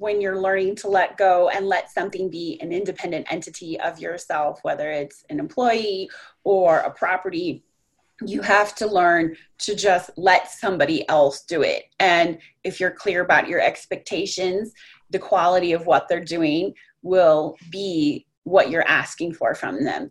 when you're learning to let go and let something be an independent entity of yourself, whether it's an employee or a property, you have to learn to just let somebody else do it. And if you're clear about your expectations, the quality of what they're doing will be what you're asking for from them.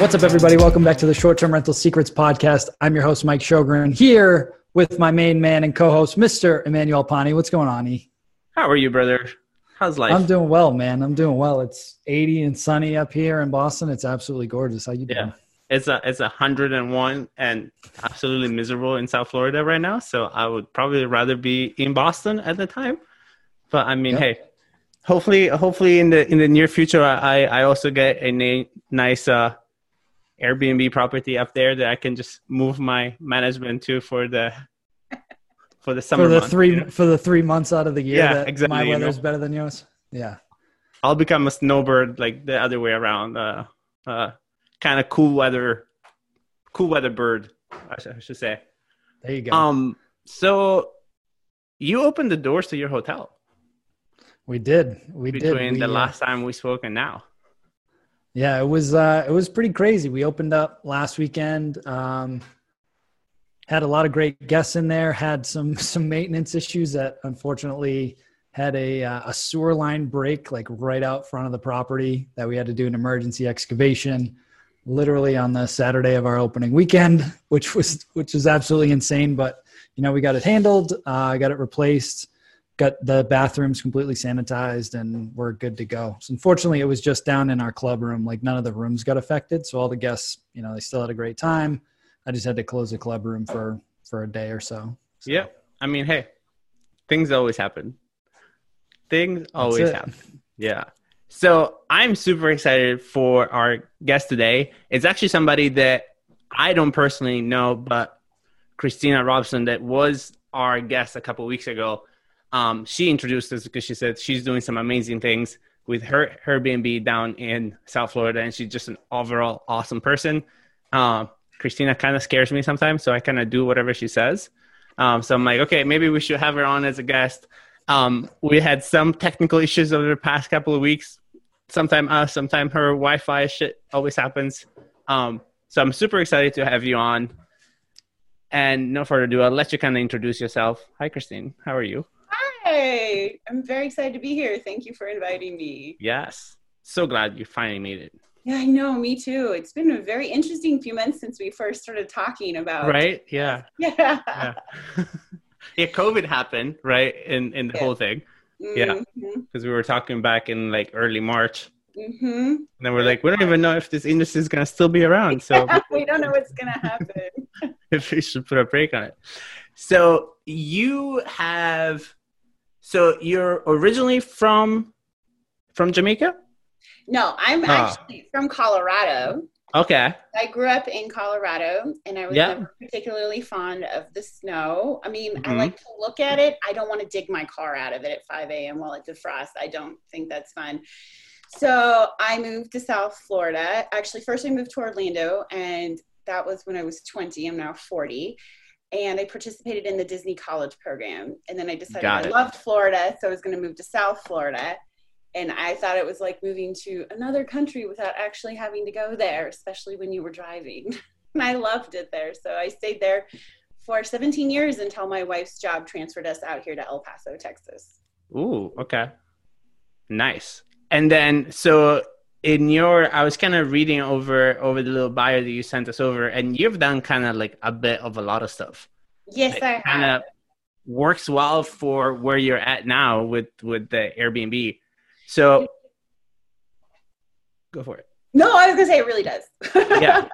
What's up, everybody? Welcome back to the Short Term Rental Secrets Podcast. I'm your host, Mike Sjogren, here with my main man and co host, Mr. Emmanuel Pani. What's going on, E? How are you, brother? How's life? I'm doing well, man. I'm doing well. It's 80 and sunny up here in Boston. It's absolutely gorgeous. How you doing? Yeah. It's a it's hundred and one and absolutely miserable in South Florida right now. So I would probably rather be in Boston at the time. But I mean, yep. hey, hopefully, hopefully in the in the near future, I I also get a na- nice uh Airbnb property up there that I can just move my management to for the for the summer for the month, three you know? for the three months out of the year. Yeah, that exactly, My weather's know? better than yours. Yeah, I'll become a snowbird like the other way around. Uh, uh, kind of cool weather, cool weather bird. I should, I should say. there you go. Um, so you opened the doors to your hotel we did. We between did. We, the uh, last time we spoke and now. Yeah, it was uh, it was pretty crazy. We opened up last weekend. Um, had a lot of great guests in there. Had some some maintenance issues that unfortunately had a uh, a sewer line break like right out front of the property that we had to do an emergency excavation literally on the Saturday of our opening weekend, which was which was absolutely insane. But you know we got it handled. Uh, I got it replaced got the bathrooms completely sanitized and we're good to go. So unfortunately, it was just down in our club room. Like none of the rooms got affected. So all the guests, you know, they still had a great time. I just had to close the club room for for a day or so. so Yeah, I mean, hey, things always happen. Things always happen. Yeah. So I'm super excited for our guest today. It's actually somebody that I don't personally know, but Christina Robson, that was our guest a couple weeks ago. Um, she introduced us because she said she's doing some amazing things with her Airbnb down in South Florida, and she's just an overall awesome person. Um, Christina kind of scares me sometimes, so I kind of do whatever she says. Um, so I'm like, okay, maybe we should have her on as a guest. Um, we had some technical issues over the past couple of weeks. Sometime us, sometime her Wi-Fi shit always happens. Um, so I'm super excited to have you on. And no further ado, I'll let you kind of introduce yourself. Hi, Christine. How are you? Hi, I'm very excited to be here. Thank you for inviting me. Yes. So glad you finally made it. Yeah, I know, me too. It's been a very interesting few months since we first started talking about Right? Yeah. Yeah. Yeah. yeah, COVID happened, right? In in the Yeah. whole thing. Yeah. Because we were talking back in like early March. hmm And then we're like, we don't even know if this industry is gonna still be around. So we don't know what's gonna happen. if we should put a break on it. So you have so you're originally from from Jamaica? No, I'm Ah. actually from Colorado. Okay. I grew up in Colorado and I was Yeah. never particularly fond of the snow. I mean, I Mhm. like to look at it. I don't want to dig my car out of it at 5 a.m. while it defrosts. I don't think that's fun. So I moved to South Florida. Actually, first I moved to Orlando, and that was when I was 20. I'm now 40. And I participated in the Disney College program. And then I decided Got I it. loved Florida, so I was going to move to South Florida and I thought it was like moving to another country without actually having to go there, especially when you were driving. and I loved it there. So I stayed there for 17 years until my wife's job transferred us out here to El Paso, Texas. Ooh, okay. Nice. And then so in your I was kind of reading over over the little bio that you sent us over and you've done kind of like a bit of a lot of stuff. Yes, I kind have. of works well for where you're at now with with the Airbnb. So go for it. No, I was gonna say it really does. Yeah.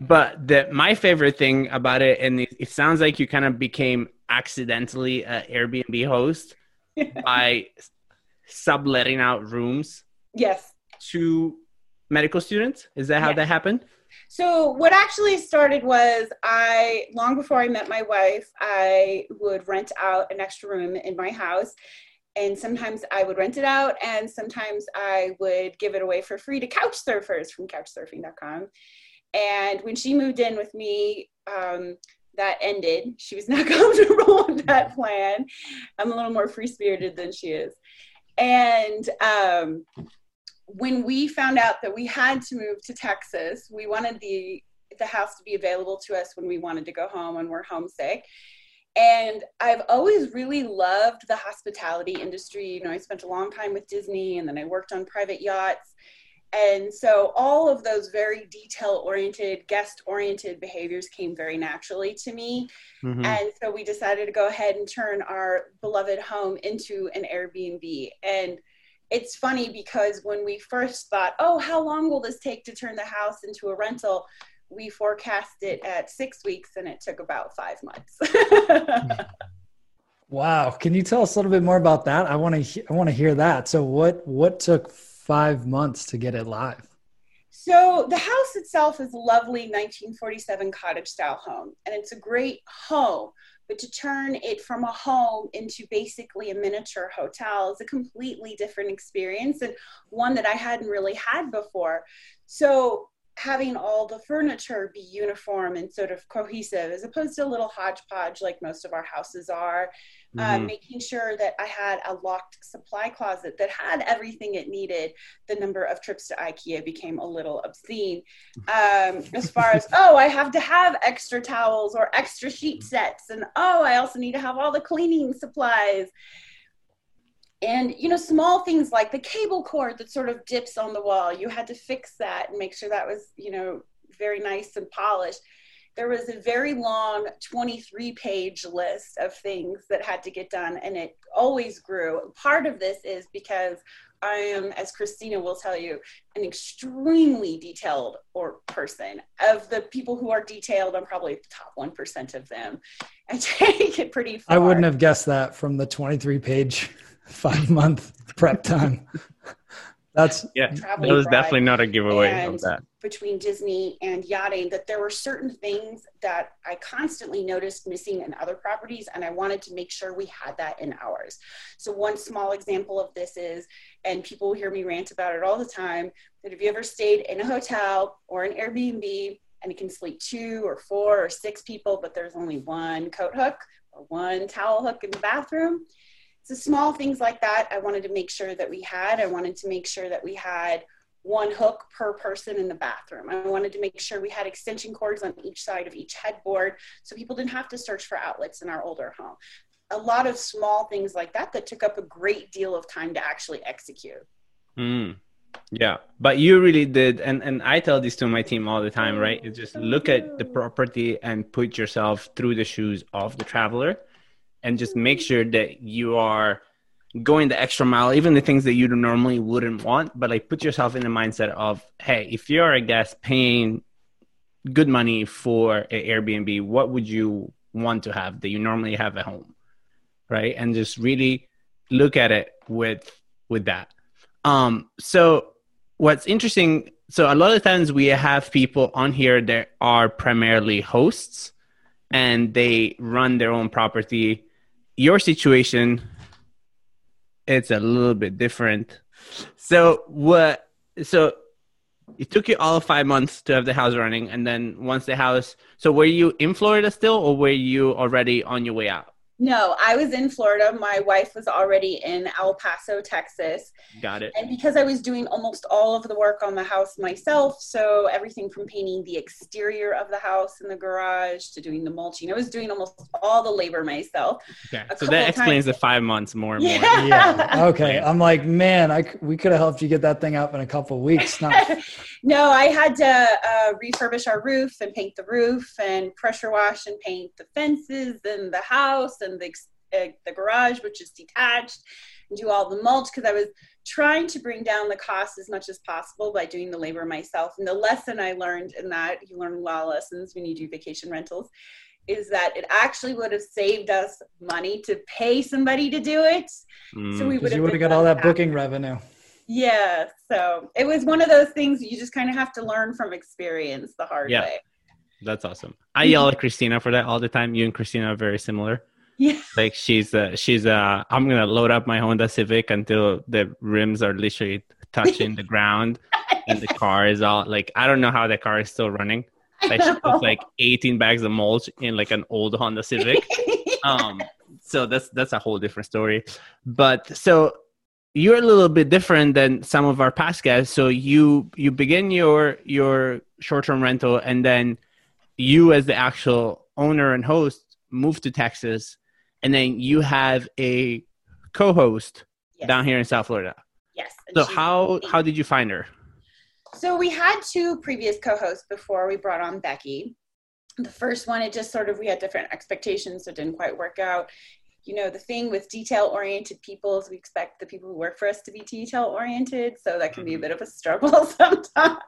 But the my favorite thing about it, and it, it sounds like you kind of became accidentally an Airbnb host by subletting out rooms Yes. To medical students. Is that how that happened? So what actually started was I long before I met my wife, I would rent out an extra room in my house. And sometimes I would rent it out and sometimes I would give it away for free to couch surfers from couchsurfing.com. And when she moved in with me, um, that ended. She was not comfortable with that plan. I'm a little more free spirited than she is. And um, when we found out that we had to move to Texas, we wanted the the house to be available to us when we wanted to go home when we're homesick. And I've always really loved the hospitality industry. You know, I spent a long time with Disney and then I worked on private yachts. And so all of those very detail oriented, guest oriented behaviors came very naturally to me. Mhm. And so we decided to go ahead and turn our beloved home into an Airbnb. And it's funny because when we first thought, oh, how long will this take to turn the house into a rental? We forecast it at six weeks and it took about five months. Wow. Can you tell us a little bit more about that? I want to I want to hear that. So what what took 5 months to get it live? So the house itself is a lovely 1947 cottage style home, and it's a great home. But to turn it from a home into basically a miniature hotel is a completely different experience and one that I hadn't really had before. So having all the furniture be uniform and sort of cohesive as opposed to a little hodgepodge like most of our houses are uh, Mhm. making sure that I had a locked supply closet that had everything it needed. The number of trips to IKEA became a little obscene. Um, as far as, oh, I have to have extra towels or extra sheet sets, and oh, I also need to have all the cleaning supplies. And, you know, small things like the cable cord that sort of dips on the wall, you had to fix that and make sure that was, you know, very nice and polished. There was a very long 23 page list of things that had to get done and it always grew. Part of this is because i am as christina will tell you an extremely detailed or person. Of the people who are detailed i'm probably the top 1% of them. I take it pretty far I wouldn't have guessed that from the 23 page 5 month prep time. That's Yeah, Traveling that was bride. definitely not a giveaway And of that. between Disney and yachting that there were certain things that I constantly noticed missing in other properties, and I wanted to make sure we had that in ours. So, one small example of this is, and people hear me rant about it all the time, that if you ever stayed in a hotel or an Airbnb and it can sleep two or four or six people, but there's only one coat hook or one towel hook in the bathroom, so small things like that i wanted to make sure that we had. I wanted to make sure that we had one hook per person in the bathroom. I wanted to make sure we had extension cords on each side of each headboard so people didn't have to search for outlets in our older home. A lot of small things like that that took up a great deal of time to actually execute. Mm. Yeah, but you really did, and and I tell this to my team all the time, right? Is just look at the property and put yourself through the shoes of the traveler, and just make sure that you are going the extra mile, even the things that you normally wouldn't want. But like, put yourself in the mindset of, hey, if you're a guest paying good money for an Airbnb, what would you want to have that you normally have at home, right? And just really look at it with with that. Um, so what's interesting, so a lot of times we have people on here that are primarily hosts and they run their own property. Your situation, it's a little bit different. So what, so it took you all five months to have the house running. And then once the house, so were you in Florida still or were you already on your way out? No i was in florida my wife was already in el paso texas Got it. And because I was doing almost all of the work on the house myself, so everything from painting the exterior of the house and the garage to doing the mulching, I was doing almost all the labor myself. Okay. So that explains times- the five months more and more. Yeah. yeah. Okay. I'm like, man, I c- we could have helped you get that thing up in a couple of weeks. Not, no, I had to uh, refurbish our roof and paint the roof and pressure wash and paint the fences and the house and the uh, the garage, which is detached. and do all the mulch because I was trying to bring down the cost as much as possible by doing the labor myself. And the lesson I learned in that, you learn a lot of lessons when you do vacation rentals, is that it actually would have saved us money to pay somebody to do it. Mm. So we would have got all that booking revenue. Yeah. So it was one of those things you just kind of have to learn from experience the hard yeah. way. That's awesome. I yell at Christina for that all the time. You and Christina are very similar. Yeah. Like she's uh she's uh I'm gonna load up my Honda Civic until the rims are literally touching the ground and the car is all like I don't know how the car is still running. Like she puts like 18 bags of mulch in like an old Honda Civic. um so that's that's a whole different story. But so you're a little bit different than some of our past guests. So you you begin your your short term rental and then you as the actual owner and host move to Texas and then you have a co-host yes. down here in South Florida. Yes. So how how did you find her? So we had two previous co-hosts before we brought on Becky. The first one, it just sort of we had different expectations, so it didn't quite work out. You know, the thing with detail-oriented people is we expect the people who work for us to be detail-oriented, so that can be a mm-hmm. bit of a struggle sometimes.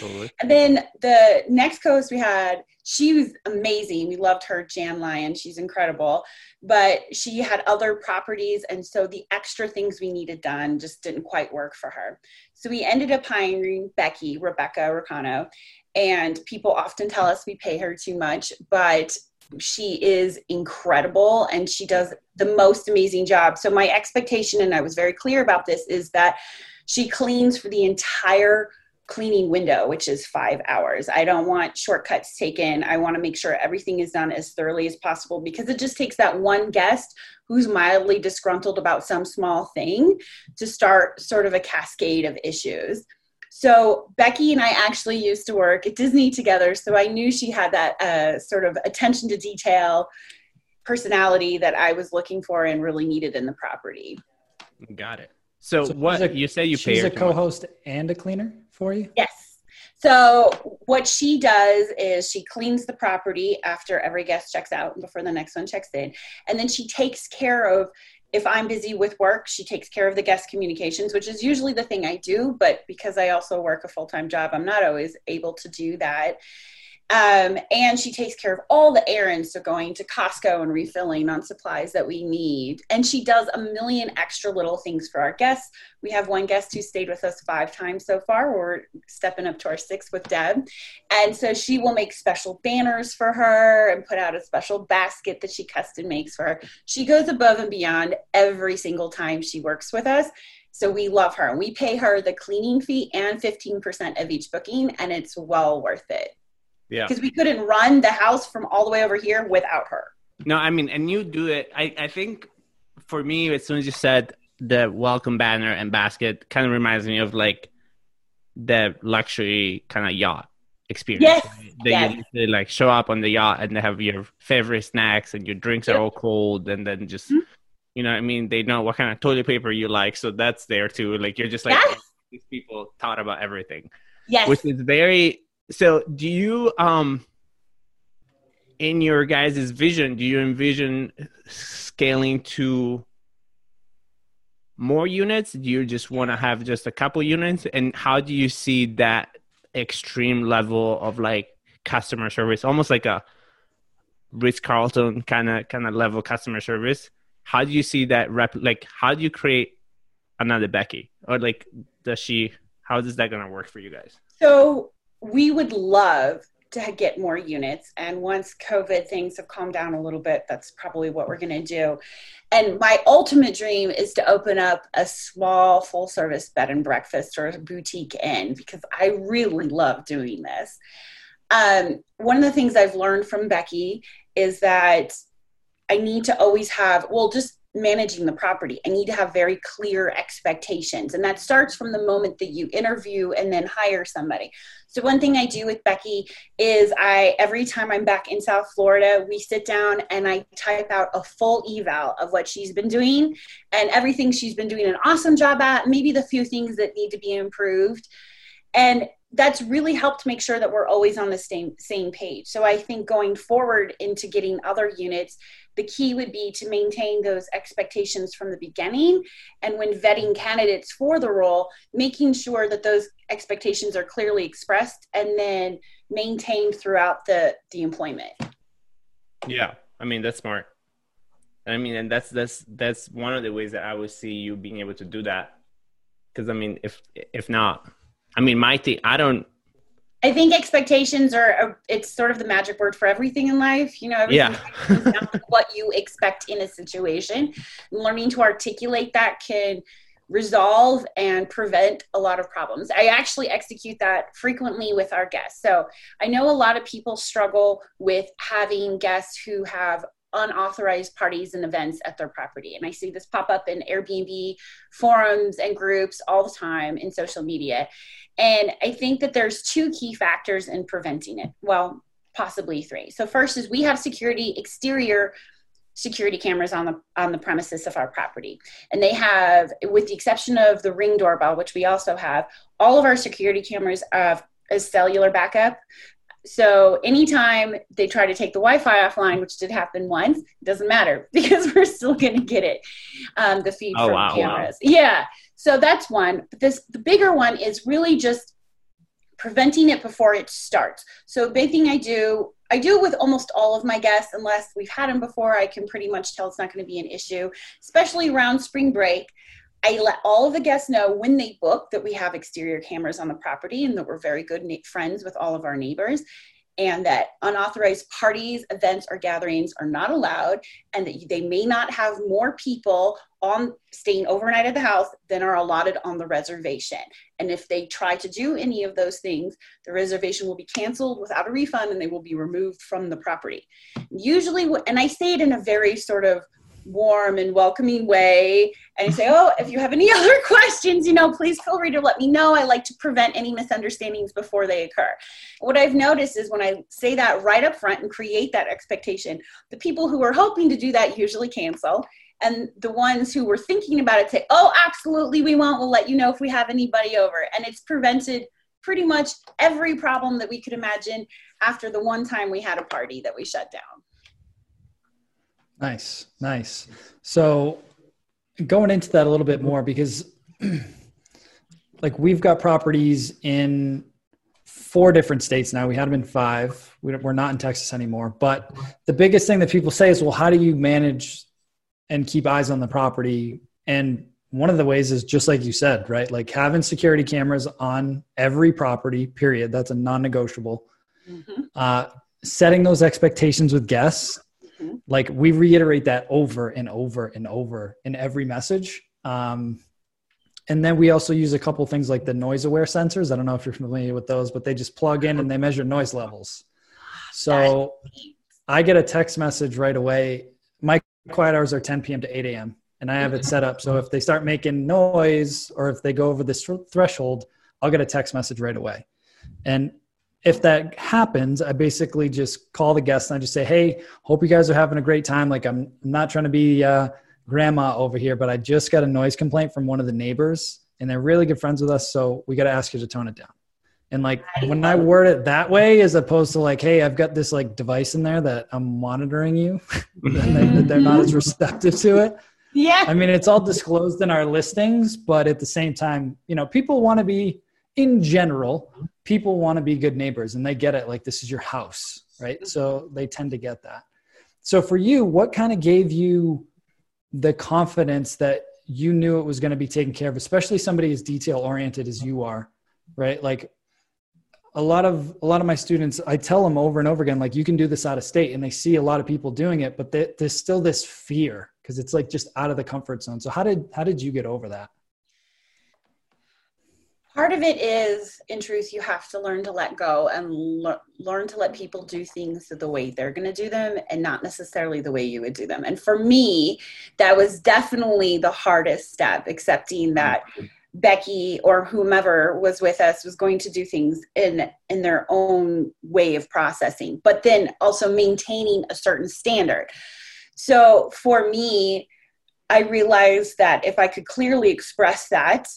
Totally. And then the next co-host we had, she was amazing. We loved her, Jan Lyon. She's incredible. But she had other properties, and so the extra things we needed done just didn't quite work for her. So we ended up hiring Becky, Rebecca Ricano. And people often tell us we pay her too much, but she is incredible and she does the most amazing job. So my expectation, and I was very clear about this, is that she cleans for the entire cleaning window, which is five hours. I don't want shortcuts taken. I want to make sure everything is done as thoroughly as possible because it just takes that one guest who's mildly disgruntled about some small thing to start sort of a cascade of issues. So Becky and I actually used to work at Disney together, so I knew she had that uh, sort of attention to detail personality that I was looking for and really needed in the property. Got it. So, so what a, you say you pay? She's a co-host and a cleaner for you. Yes. So what she does is she cleans the property after every guest checks out and before the next one checks in, and then she takes care of. If I'm busy with work, she takes care of the guest communications, which is usually the thing I do. But because I also work a full time job, I'm not always able to do that. Um, and she takes care of all the errands, so going to Costco and refilling on supplies that we need. And she does a million extra little things for our guests. We have one guest who stayed with us five times so far. We're stepping up to our sixth with Deb. And so she will make special banners for her and put out a special basket that she custom makes for her. She goes above and beyond every single time she works with us. So we love her. We pay her the cleaning fee and 15% of each booking, and it's well worth it. Yeah. Because we couldn't run the house from all the way over here without her. No, I mean, and you do it. I, I think for me, as soon as you said the welcome banner and basket, kind of reminds me of like the luxury kind of yacht experience. Yes. Right? They, yes. they like show up on the yacht and they have your favorite snacks and your drinks yep. are all cold and then just mm-hmm. you know I mean they know what kind of toilet paper you like so that's there too like you're just like yes. these people thought about everything yes which is very so do you um in your guys' vision do you envision scaling to more units? Do you just want to have just a couple units? And how do you see that extreme level of like customer service almost like a Ritz Carlton kind of kind of level customer service? How do you see that rep like how do you create another Becky? Or like does she how is that going to work for you guys? So we would love to get more units. And once COVID things have calmed down a little bit, that's probably what we're going to do. And my ultimate dream is to open up a small full service bed and breakfast or a boutique inn because I really love doing this. Um, one of the things I've learned from Becky is that I need to always have, well, just managing the property. I need to have very clear expectations. And that starts from the moment that you interview and then hire somebody. So one thing I do with Becky is I every time I'm back in South Florida, we sit down and I type out a full eval of what she's been doing and everything she's been doing an awesome job at, maybe the few things that need to be improved. And that's really helped make sure that we're always on the same same page. So I think going forward into getting other units, the key would be to maintain those expectations from the beginning and when vetting candidates for the role, making sure that those expectations are clearly expressed and then maintained throughout the the employment. Yeah, I mean that's smart. I mean, and that's that's that's one of the ways that I would see you being able to do that. Because I mean, if if not, I mean, my thing, I don't. I think expectations are, it's sort of the magic word for everything in life. You know, yeah. what you expect in a situation. Learning to articulate that can resolve and prevent a lot of problems. I actually execute that frequently with our guests. So I know a lot of people struggle with having guests who have unauthorized parties and events at their property. And I see this pop up in Airbnb forums and groups all the time in social media. And I think that there's two key factors in preventing it. Well, possibly three. So first is we have security exterior security cameras on the on the premises of our property and they have with the exception of the ring doorbell which we also have all of our security cameras have a cellular backup so anytime they try to take the Wi-Fi offline, which did happen once, it doesn't matter because we're still going to get it, um, the feed oh, from wow, cameras. Wow. Yeah, so that's one. But this the bigger one is really just preventing it before it starts. So big thing I do, I do with almost all of my guests, unless we've had them before. I can pretty much tell it's not going to be an issue, especially around spring break. I let all of the guests know when they book that we have exterior cameras on the property and that we're very good friends with all of our neighbors and that unauthorized parties, events, or gatherings are not allowed, and that they may not have more people on staying overnight at the house than are allotted on the reservation. And if they try to do any of those things, the reservation will be canceled without a refund and they will be removed from the property. Usually, and I say it in a very sort of warm and welcoming way and say oh if you have any other questions you know please feel free to let me know i like to prevent any misunderstandings before they occur what i've noticed is when i say that right up front and create that expectation the people who are hoping to do that usually cancel and the ones who were thinking about it say oh absolutely we won't we'll let you know if we have anybody over and it's prevented pretty much every problem that we could imagine after the one time we had a party that we shut down Nice, nice. So going into that a little bit more because like we've got properties in four different states now. We had them in five. We're not in Texas anymore. But the biggest thing that people say is, well, how do you manage and keep eyes on the property? And one of the ways is just like you said, right? Like having security cameras on every property, period. That's a non negotiable. Mm-hmm. Uh, setting those expectations with guests Mm-hmm. Like we reiterate that over and over and over in every message. Um, and then we also use a couple things like the NoiseAware sensors. I don't know if you're familiar with those, but they just plug in and they measure noise levels. So I get a text message right away. Quiet hours are 10 p.m. to 8 a.m. And I have it set up so if they start making noise or if they go over this threshold, I'll get a text message right away. And if that happens, I basically just call the guests and I just say, "Hey, hope you guys are having a great time. Like I'm not trying to be uh, grandma over here, but I just got a noise complaint from one of the neighbors, and they're really good friends with us, so we got to ask you to tone it down." And like when I word it that way, as opposed to like, "Hey, I've got this like device in there that I'm monitoring you," and they, are not as receptive to it. Yeah. I mean, it's all disclosed in our listings, but at the same time, you know, people want to be in general, people want to be good neighbors and they get it like this is your house, right? So they tend to get that. So for you, what kind of gave you the confidence that you knew it was going to be taken care of, especially somebody as detail oriented as you are, right? Like a lot of a lot of my students, I tell them over and over again, like you can do this out of state, and they see a lot of people doing it, but they, there's still this fear because it's like just out of the comfort zone. So how did how did you get over that? part of it is in truth you have to learn to let go and le- learn to let people do things the way they're going to do them and not necessarily the way you would do them and for me that was definitely the hardest step accepting that becky or whomever was with us was going to do things in in their own way of processing but then also maintaining a certain standard so for me i realized that if i could clearly express that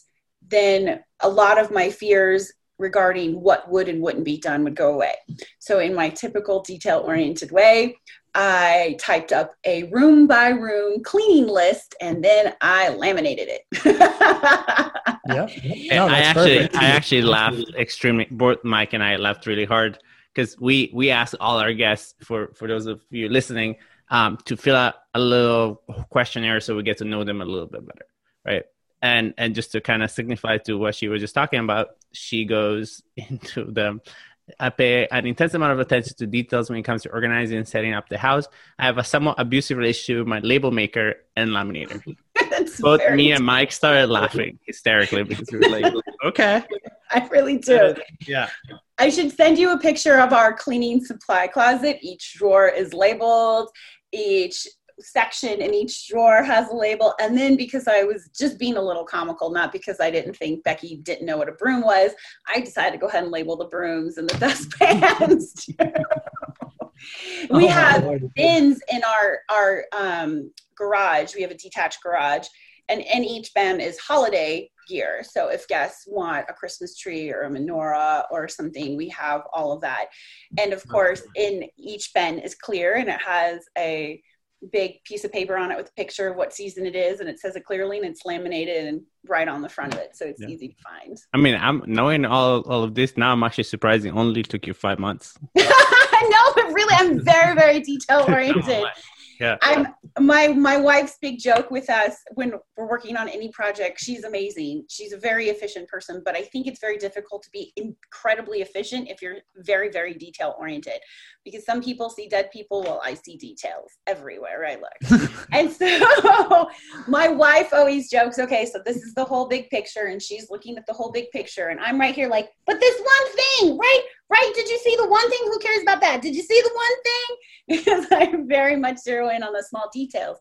then a lot of my fears regarding what would and wouldn't be done would go away. So, in my typical detail oriented way, I typed up a room by room cleaning list and then I laminated it. yep. No, I actually perfect. I actually laughed extremely both Mike and I laughed really hard because we we asked all our guests for for those of you listening um, to fill out a little questionnaire so we get to know them a little bit better, right? And and just to kind of signify to what she was just talking about, she goes into the I pay an intense amount of attention to details when it comes to organizing and setting up the house. I have a somewhat abusive relationship with my label maker and laminator. Both me and Mike started laughing hysterically because we were like, okay. I really do. Yeah. I should send you a picture of our cleaning supply closet. Each drawer is labeled, each section in each drawer has a label. And then because I was just being a little comical, not because I didn't think Becky didn't know what a broom was, I decided to go ahead and label the brooms and the dustpans. we oh, have bins in our our um, garage. We have a detached garage, and in each bin is holiday gear. So if guests want a Christmas tree or a menorah or something, we have all of that. And of course, in each bin is clear and it has a big piece of paper on it with a picture of what season it is and it says it clearly and it's laminated and right on the front of it so it's yeah. easy to find. I mean i'm knowing all, all of this now i'm actually surprised it only took you five months. I know but really i'm very very detail oriented yeah. I'm my my wife's big joke with us when we're working on any project. She's amazing. She's a very efficient person, but I think it's very difficult to be incredibly efficient if you're very very detail oriented. Because some people see dead people, well, I see details everywhere I look. and so my wife always jokes, okay, so this is the whole big picture, and she's looking at the whole big picture, and I'm right here like, but this one thing, right? Right? Did you see the one thing? Who cares about that? Did you see the one thing? Because I very much zero in on the small details.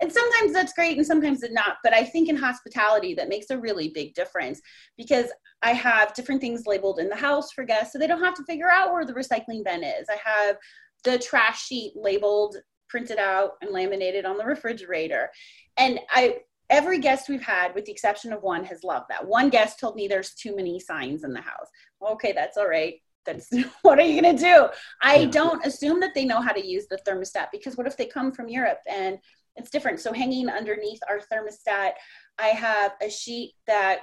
And sometimes that's great and sometimes it's not. But I think in hospitality, that makes a really big difference because I have different things labeled in the house for guests so they don't have to figure out where the recycling bin is. I have the trash sheet labeled, printed out, and laminated on the refrigerator. And I, every guest we've had, with the exception of one, has loved that. One guest told me there's too many signs in the house. Okay, that's all right that's what are you going to do? I yeah. don't assume that they know how to use the thermostat because what if they come from europe and it's different? So hanging underneath our thermostat i have a sheet that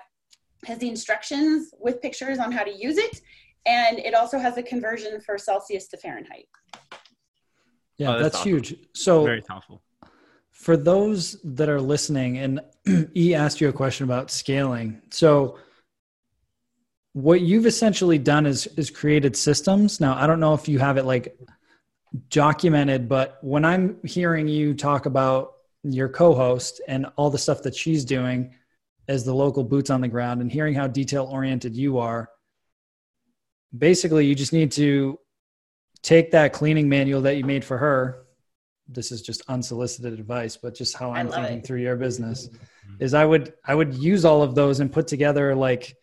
has the instructions with pictures on how to use it and it also has a conversion for celsius to fahrenheit. Yeah oh, that's, that's huge. So very helpful for those that are listening and e asked you a question about scaling. So what you've essentially done is is created systems. Now i don't know if you have it like documented but when i'm hearing you talk about your co-host and all the stuff that she's doing as the local boots on the ground and hearing how detail oriented you are basically you just need to take that cleaning manual that you made for her. This is just unsolicited advice but just how i'm thinking it. through your business mm-hmm. is i would i would use all of those and put together like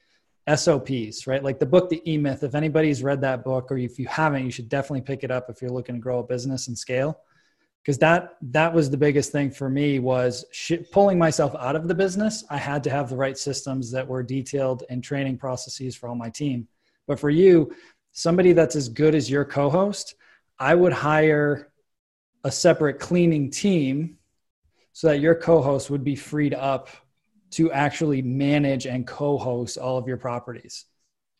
SOPs, right? Like the book, The E Myth. If anybody's read that book, or if you haven't, you should definitely pick it up if you're looking to grow a business and scale. Because that that was the biggest thing for me was sh- pulling myself out of the business. I had to have the right systems that were detailed and training processes for all my team. But for you, somebody that's as good as your co-host, I would hire a separate cleaning team so that your co-host would be freed up to actually manage and co-host all of your properties.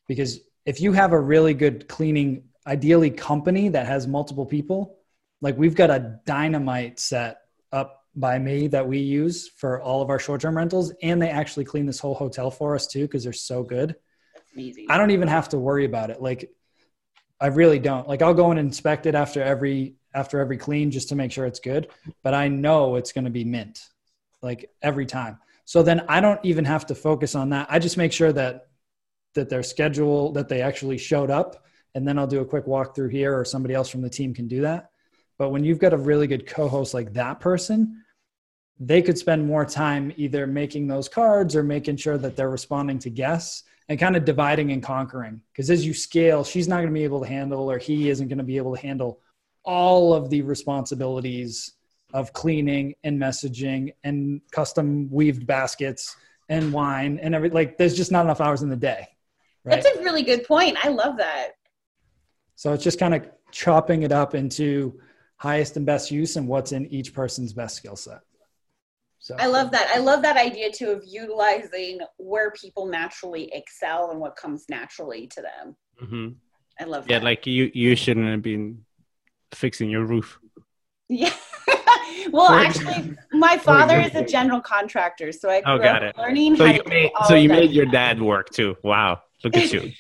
Because if you have a really good cleaning ideally company that has multiple people like we've got a dynamite set up by me that we use for all of our short-term rentals and they actually clean this whole hotel for us too because they're so good. Amazing. i don't even have to worry about it. Like i really don't. Like i'll go and inspect it after every after every clean just to make sure it's good but i know it's going to be mint like every time so then I don't even have to focus on that. I just make sure that that their schedule that they actually showed up and then I'll do a quick walkthrough here or somebody else from the team can do that. But when you've got a really good co-host like that person, they could spend more time either making those cards or making sure that they're responding to guests and kind of dividing and conquering. Because as you scale, she's not going to be able to handle or he isn't going to be able to handle all of the responsibilities of cleaning and messaging and custom weaved baskets and wine and every like there's just not enough hours in the day Right? That's a really good point. I love that. So it's just kind of chopping it up into highest and best use and what's in each person's best skill set. So I love that. I love that idea too of utilizing where people naturally excel and what comes naturally to them. Mm-hmm. I love yeah, that. Yeah, like you you shouldn't have been fixing your roof. Yeah. well, actually, my father is a general contractor, so I oh, got it. learning. So you made, so you made your dad work too. Wow, look at you.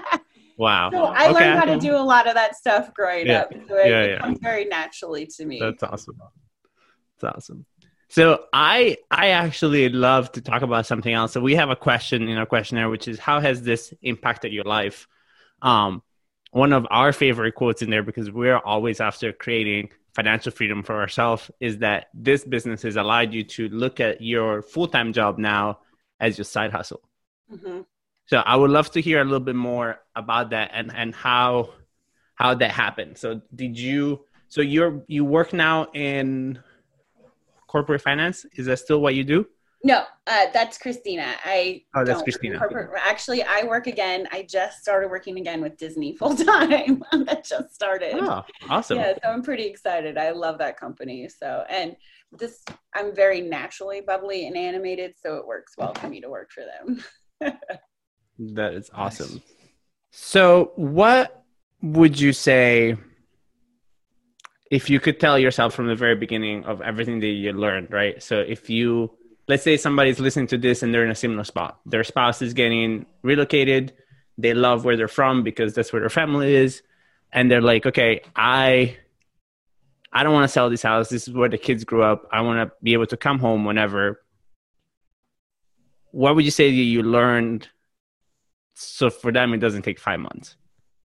wow. So I okay. learned how to do a lot of that stuff growing yeah. up. So it, yeah, yeah. comes very naturally to me. That's awesome. That's awesome. So I I actually love to talk about something else. So we have a question in our questionnaire, which is how has this impacted your life? Um, one of our favorite quotes in there because we're always after creating financial freedom for ourselves is that this business has allowed you to look at your full-time job now as your side hustle. Mm-hmm. So I would love to hear a little bit more about that and and how how that happened. So did you so you're you work now in corporate finance? Is that still what you do? No, uh, that's Christina. I oh, that's Christina. Corporate, actually, I work again. I just started working again with Disney full time. that just started. Oh, awesome! Yeah, so I'm pretty excited. I love that company. So, and this, I'm very naturally bubbly and animated, so it works well for me to work for them. that is awesome. Nice. So, what would you say? if you could tell yourself from the very beginning of everything that you learned, right? So if you let's say somebody's listening to this and they're in a similar spot, their spouse is getting relocated, they love where they're from because that's where their family is, and they're like, okay, I I don't want to sell this house. This is where the kids grew up. I want to be able to come home whenever. What would you say that you learned? So for them, it doesn't take five months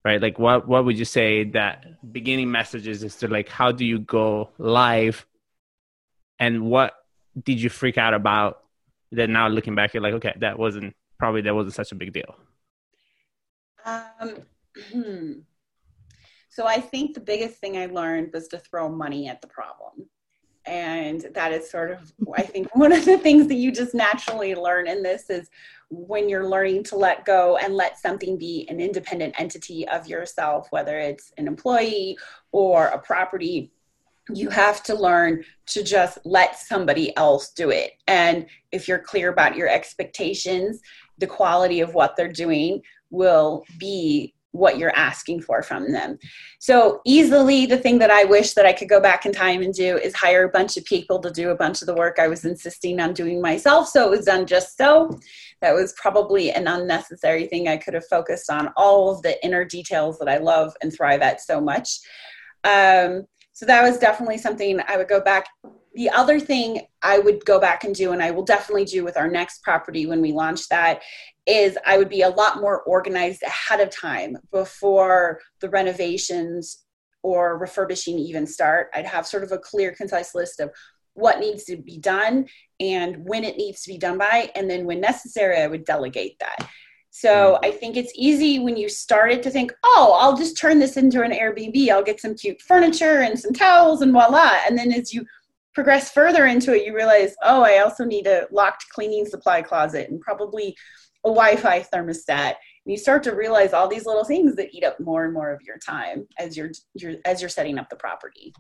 right like what what would you say that beginning messages is to like how do you go live and what did you freak out about that now looking back you're like okay that wasn't probably that wasn't such a big deal? Um so i think the biggest thing i learned was to throw money at the problem. And that is sort of i think one of the things that you just naturally learn in this is when you're learning to let go and let something be an independent entity of yourself whether it's an employee or a property you have to learn to just let somebody else do it and if you're clear about your expectations the quality of what they're doing will be what you're asking for from them. So easily the thing that I wish that I could go back in time and do is hire a bunch of people to do a bunch of the work I was insisting on doing myself so it was done just so. That was probably an unnecessary thing I could have focused on all of the inner details that I love and thrive at so much. Um, so that was definitely something I would go back. The other thing I would go back and do, and I will definitely do with our next property when we launch that, is I would be a lot more organized ahead of time before the renovations or refurbishing even start. I'd have sort of a clear, concise list of what needs to be done and when it needs to be done by. And then when necessary, I would delegate that. So mm. I think it's easy when you started to think, oh, I'll just turn this into an Airbnb. I'll get some cute furniture and some towels and voila. And then as you progress further into it, you realize, oh, I also need a locked cleaning supply closet and probably a Wi-Fi thermostat. And you start to realize all these little things that eat up more and more of your time as you're, you're as you're setting up the property.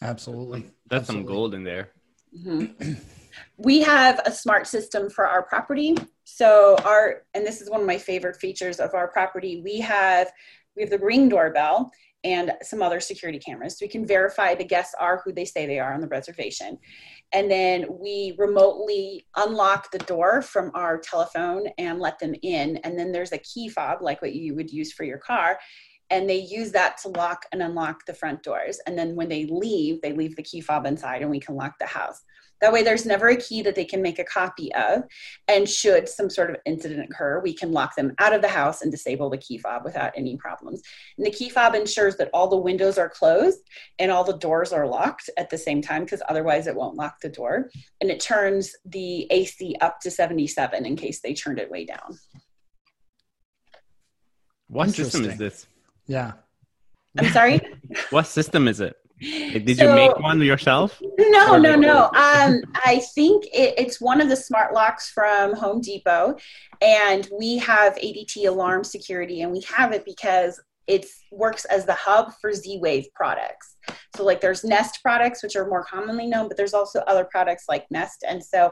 Absolutely. That's Absolutely. some gold in there. Mm-hmm. we have a smart system for our property. So our and this is one of my favorite features of our property. We have we have the ring doorbell and some other security cameras. So we can verify the guests are who they say they are on the reservation and then we remotely unlock the door from our telephone and let them in and then there's a key fob like what you would use for your car and they use that to lock and unlock the front doors and then when they leave they leave the key fob inside and we can lock the house that way, there's never a key that they can make a copy of. And should some sort of incident occur, we can lock them out of the house and disable the key fob without any problems. And the key fob ensures that all the windows are closed and all the doors are locked at the same time because otherwise it won't lock the door. And it turns the AC up to 77 in case they turned it way down. What system is this? Yeah. I'm sorry? what system is it? Did so, you make one yourself? No, no, no. Um, I think it, it's one of the smart locks from Home Depot, and we have ADT alarm security, and we have it because it works as the hub for Z-Wave products. So like there's Nest products, which are more commonly known, but there's also other products like Nest. And so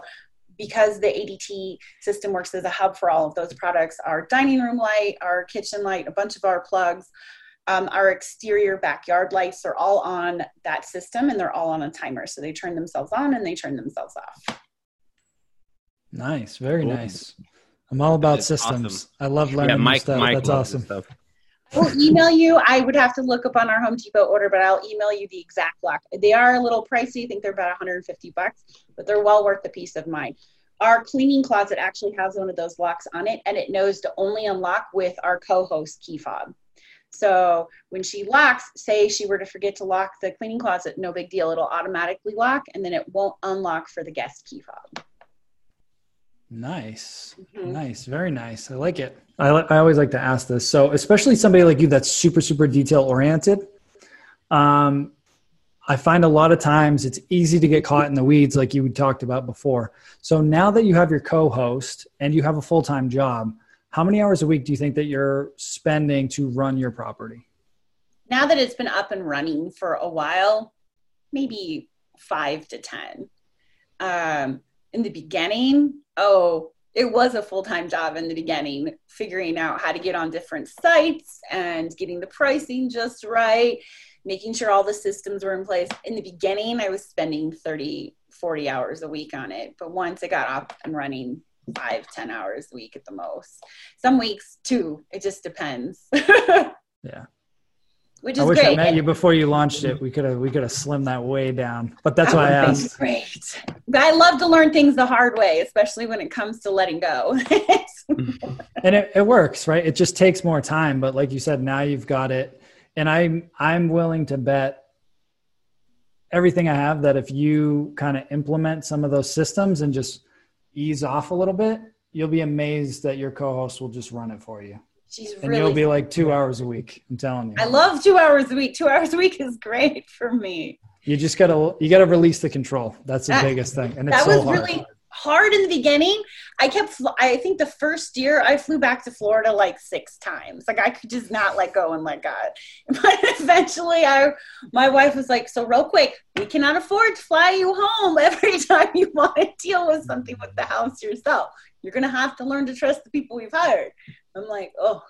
because the ADT system works as a hub for all of those products, our dining room light, our kitchen light, a bunch of our plugs, um, our exterior backyard lights are all on that system and they're all on a timer. So they turn themselves on and they turn themselves off. Nice. Very cool. nice. I'm all about systems. Awesome. I love learning yeah, Mike, stuff. Mike That's awesome. Stuff. We'll email you. I would have to look up on our Home Depot order, but I'll email you the exact lock. They are a little pricey. I think they're about 150 bucks, but they're well worth the peace of mind. Our cleaning closet actually has one of those locks on it, and it knows to only unlock with our co-host key fob. So when she locks, say she were to forget to lock the cleaning closet, no big deal. It'll automatically lock, and then it won't unlock for the guest key fob. Nice. Mm-hmm. Nice. Very nice. I like it. I, I always like to ask this. So, especially somebody like you that's super, super detail oriented, um, I find a lot of times it's easy to get caught in the weeds, like you talked about before. So, now that you have your co host and you have a full time job, how many hours a week do you think that you're spending to run your property? Now that it's been up and running for a while, maybe five to 10. Um, in the beginning, oh, it was a full time job in the beginning, figuring out how to get on different sites and getting the pricing just right, making sure all the systems were in place. In the beginning, I was spending 30, 40 hours a week on it. But once it got up and running, five, 10 hours a week at the most. Some weeks, two. It just depends. yeah which is I wish great. I met you before you launched it. We could have we could have slimmed that way down. But that's that why I asked. Great. I love to learn things the hard way, especially when it comes to letting go. and it, it works, right? It just takes more time. But like you said, now you've got it. And I'm I'm willing to bet everything I have that if you kind of implement some of those systems and just ease off a little bit, you'll be amazed that your co-host will just run it for you. She's and you'll be like two hours a week. I'm telling you. I love two hours a week. Two hours a week is great for me. You just gotta you gotta release the control. That's the that, biggest thing, and that was so really hard in the beginning. I kept. I think the first year I flew back to Florida like six times. Like I could just not let go and let God. But eventually, I my wife was like, "So real quick, we cannot afford to fly you home every time you want to deal with something with the house yourself. You're gonna have to learn to trust the people we've hired." I'm like, oh,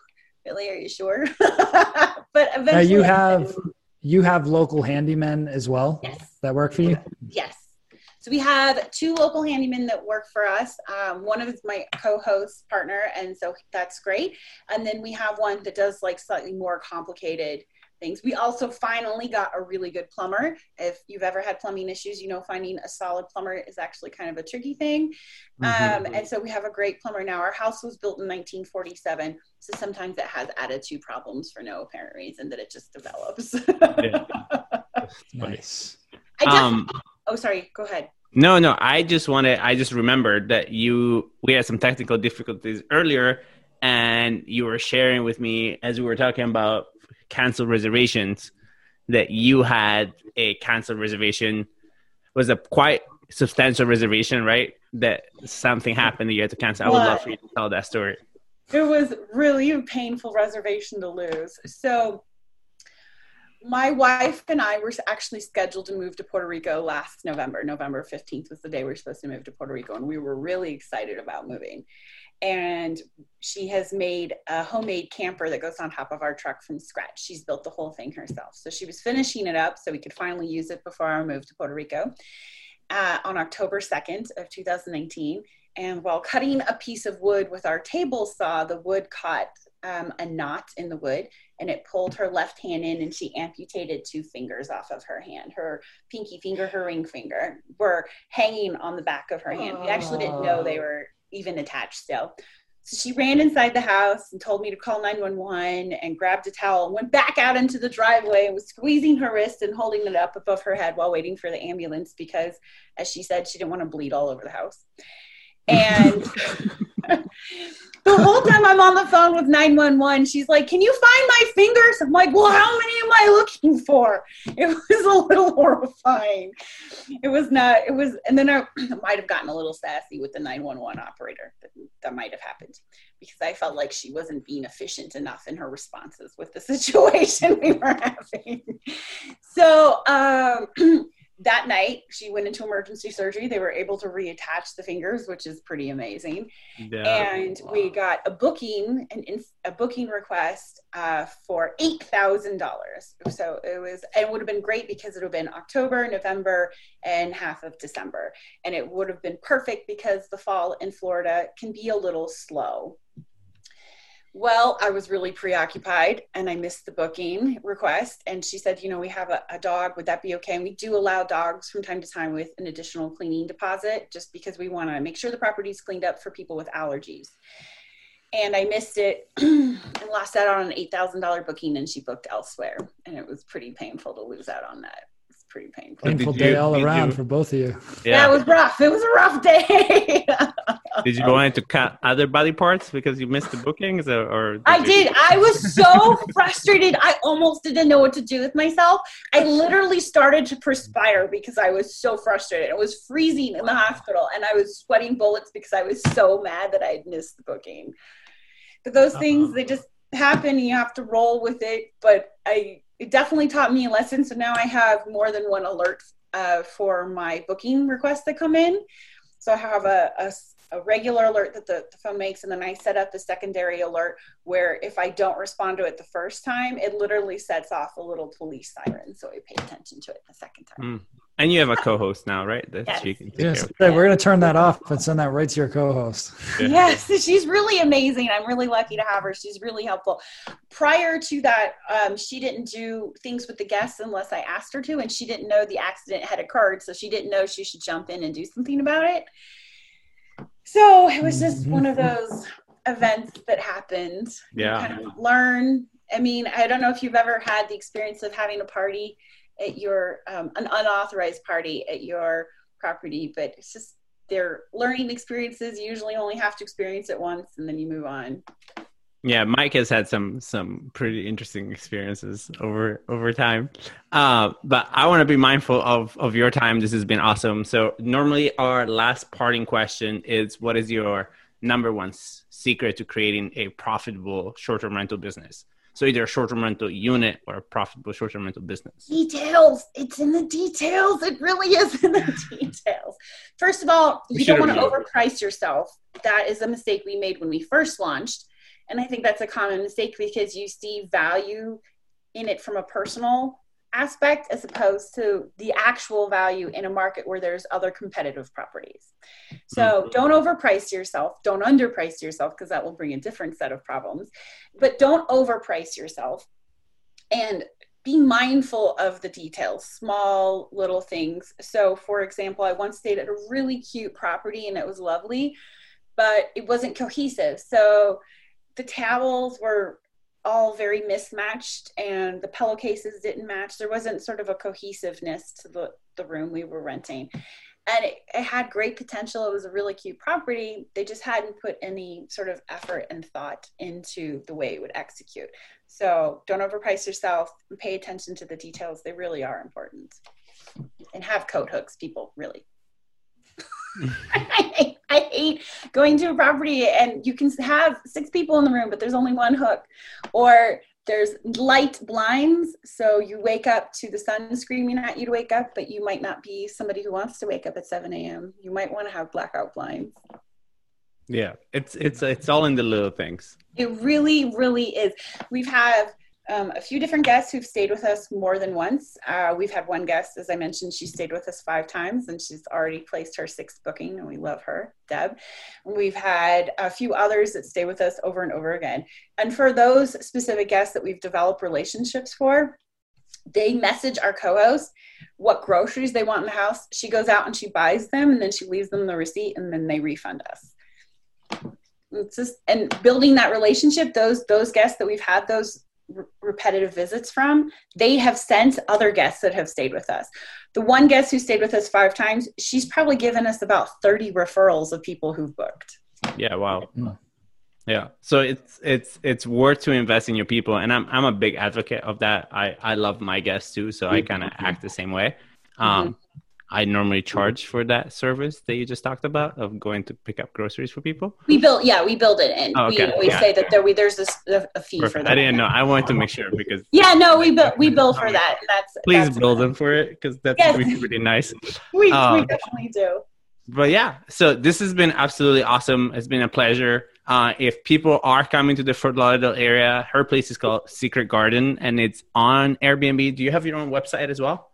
really? Are you sure? but eventually, now you have you have local handymen as well. Yes, that work for you. Yes. So we have two local handymen that work for us. Um, one of is my co-host partner, and so that's great. And then we have one that does like slightly more complicated things. We also finally got a really good plumber. If you've ever had plumbing issues, you know finding a solid plumber is actually kind of a tricky thing. Mm-hmm. Um, and so we have a great plumber now. Our house was built in 1947, so sometimes it has attitude problems for no apparent reason that it just develops. nice. Um, oh, sorry. Go ahead. No, no. I just wanted. I just remembered that you. We had some technical difficulties earlier, and you were sharing with me as we were talking about cancel reservations that you had a cancelled reservation was a quite substantial reservation, right? That something happened that you had to cancel. I would love for you to tell that story. It was really a painful reservation to lose. So my wife and I were actually scheduled to move to Puerto Rico last November. November 15th was the day we were supposed to move to Puerto Rico, and we were really excited about moving and she has made a homemade camper that goes on top of our truck from scratch. She's built the whole thing herself. So she was finishing it up so we could finally use it before our move to Puerto Rico uh, on October 2nd of 2019. And while cutting a piece of wood with our table saw, the wood caught um, a knot in the wood and it pulled her left hand in and she amputated two fingers off of her hand. Her pinky finger, her ring finger were hanging on the back of her hand. We actually didn't know they were even attached still. So she ran inside the house and told me to call 911 and grabbed a towel and went back out into the driveway and was squeezing her wrist and holding it up above her head while waiting for the ambulance because, as she said, she didn't want to bleed all over the house. And the whole time I'm on the phone with 911, she's like, Can you find my fingers? I'm like, Well, how many am I looking for? It was a little horrifying. It was not, it was, and then I might have gotten a little sassy with the 911 operator. That, that might have happened because I felt like she wasn't being efficient enough in her responses with the situation we were having. So, um, that night she went into emergency surgery. They were able to reattach the fingers which is pretty amazing. Yeah. and wow. we got a booking an a booking request uh, for $8000 so it was it would have been great because it would have been october november and half of december. And it would have been perfect because the fall in florida can be a little slow well, I was really preoccupied and I missed the booking request. And she said, You know, we have a, a, dog. Would that be okay? And we do allow dogs from time to time with an additional cleaning deposit just because we want to make sure the property is cleaned up for people with allergies. And I missed it and lost out on an $8,000 booking and she booked elsewhere. And it was pretty painful to lose out on that pretty painful. Painful day all around you, for both of you. Yeah. yeah, it was rough. It was a rough day. did you go in to cut other body parts because you missed the bookings, or? or did I you- did. I was so frustrated. I almost didn't know what to do with myself. I literally started to perspire because I was so frustrated. It was freezing in the hospital, and I was sweating bullets because I was so mad that I had missed the booking. But those things, uh-huh. they just happen. You have to roll with it. But I it definitely taught me a lesson. So now I have more than one alert uh, for my booking requests that come in. So I have a, a, a regular alert that the, the, phone makes, and then I set up a secondary alert where if I don't respond to it the first time, it literally sets off a little police siren. So I pay attention to it the second time. And you have a co-host now, right? That yes. she can yes. we're going to turn that off and send that right to your co-host. Yeah. Yes, she's really amazing. I'm really lucky to have her. She's really helpful. Prior to that, um, she didn't do things with the guests unless I asked her to, and she didn't know the accident had occurred, so she didn't know she should jump in and do something about it. So it was just one of those events that happened. Yeah. kind of learn. I mean, I don't know if you've ever had the experience of having a party at your um, an unauthorized party at your property but it's just their learning experiences you usually only have to experience it once and then you move on. Yeah mike has had some some pretty interesting experiences over over time. Uh, but i want to be mindful of of your time. This has been awesome. So normally our last parting question is what is your number one secret to creating a profitable short-term rental business so either a short-term rental unit or a profitable short-term rental business. Details. It's in the details. It really is in the details. First of all, you don't want to overprice yourself. That is a mistake we made when we first launched. And I think that's a common mistake because you see value in it from a personal aspect as opposed to the actual value in a market where there's other competitive properties. So mm-hmm. don't overprice yourself, don't underprice yourself because that will bring a different set of problems. But don't overprice yourself and be mindful of the details, small little things. So, for example, I once stayed at a really cute property and it was lovely, but it wasn't cohesive. So, the towels were all very mismatched and the pillowcases didn't match. There wasn't sort of a cohesiveness to the, the room we were renting. And it, it had great potential. It was a really cute property. They just hadn't put any sort of effort and thought into the way it would execute. So don't overprice yourself and pay attention to the details. They really are important. And have coat hooks, people, really. hate, going to a property and you can have six people in the room, but there's only one hook. Or there's light blinds, so you wake up to the sun screaming at you to wake up, but you might not be somebody who wants to wake up at 7 a.m. You might want to have blackout blinds. Yeah, it's it's it's all in the little things. It really, really is. We've have um, a few different guests who've stayed with us more than once. Uh, we've had one guest, as I mentioned, she stayed with us five times and she's already placed her sixth booking, and we love her, Deb. We've had a few others that stay with us over and over again. And for those specific guests that we've developed relationships for, they message our co-host what groceries they want in the house. She goes out and she buys them, and then she leaves them the receipt, and then they refund us. It's just and building that relationship. Those those guests that we've had those repetitive visits from, they have sent other guests that have stayed with us. The one guest who stayed with us five times, she's probably given us about 30 referrals of people who've booked. Yeah, wow. Yeah. So it's it's it's worth to invest in your people, and I'm I'm a big advocate of that. I I love my guests too, so I kind of act the same way. Um, mm-hmm. I normally charge for that service that you just talked about of going to pick up groceries for people. We build, yeah, we build it in. Oh, okay. We, we yeah. say that there we there's a, a fee Perfect. for that. I didn't know. I wanted to make sure because yeah, no, we build we build for that. That's please that's build them for it because that's yes. really, really nice. we um, we definitely do. But yeah, so this has been absolutely awesome. It's been a pleasure. Uh, if people are coming to the Fort Lauderdale area, her place is called Secret Garden and it's on Airbnb. Do you have your own website as well?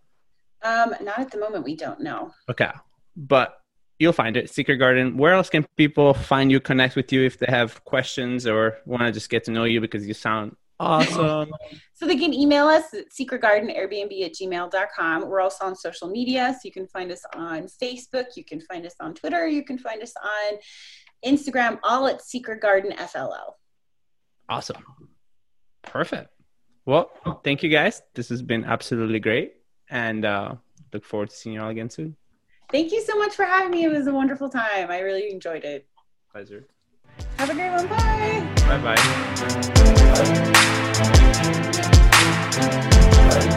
Um, not at the moment. We don't know. Okay, but you'll find it. Secret Garden. Where else can people find you, connect with you if they have questions or want to just get to know you because you sound awesome? so they can email us at secretgardenairbnb at gmail.com. We're also on social media. So you can find us on Facebook. You can find us on Twitter. You can find us on Instagram, all at Secret Garden FLL. Awesome. Perfect. Well, thank you guys. This has been absolutely great and uh, look forward to seeing you all again soon. Thank you so much for having me. It was a wonderful time. I really enjoyed it. Pleasure. Have a great one. Bye. Bye-bye. Bye bye.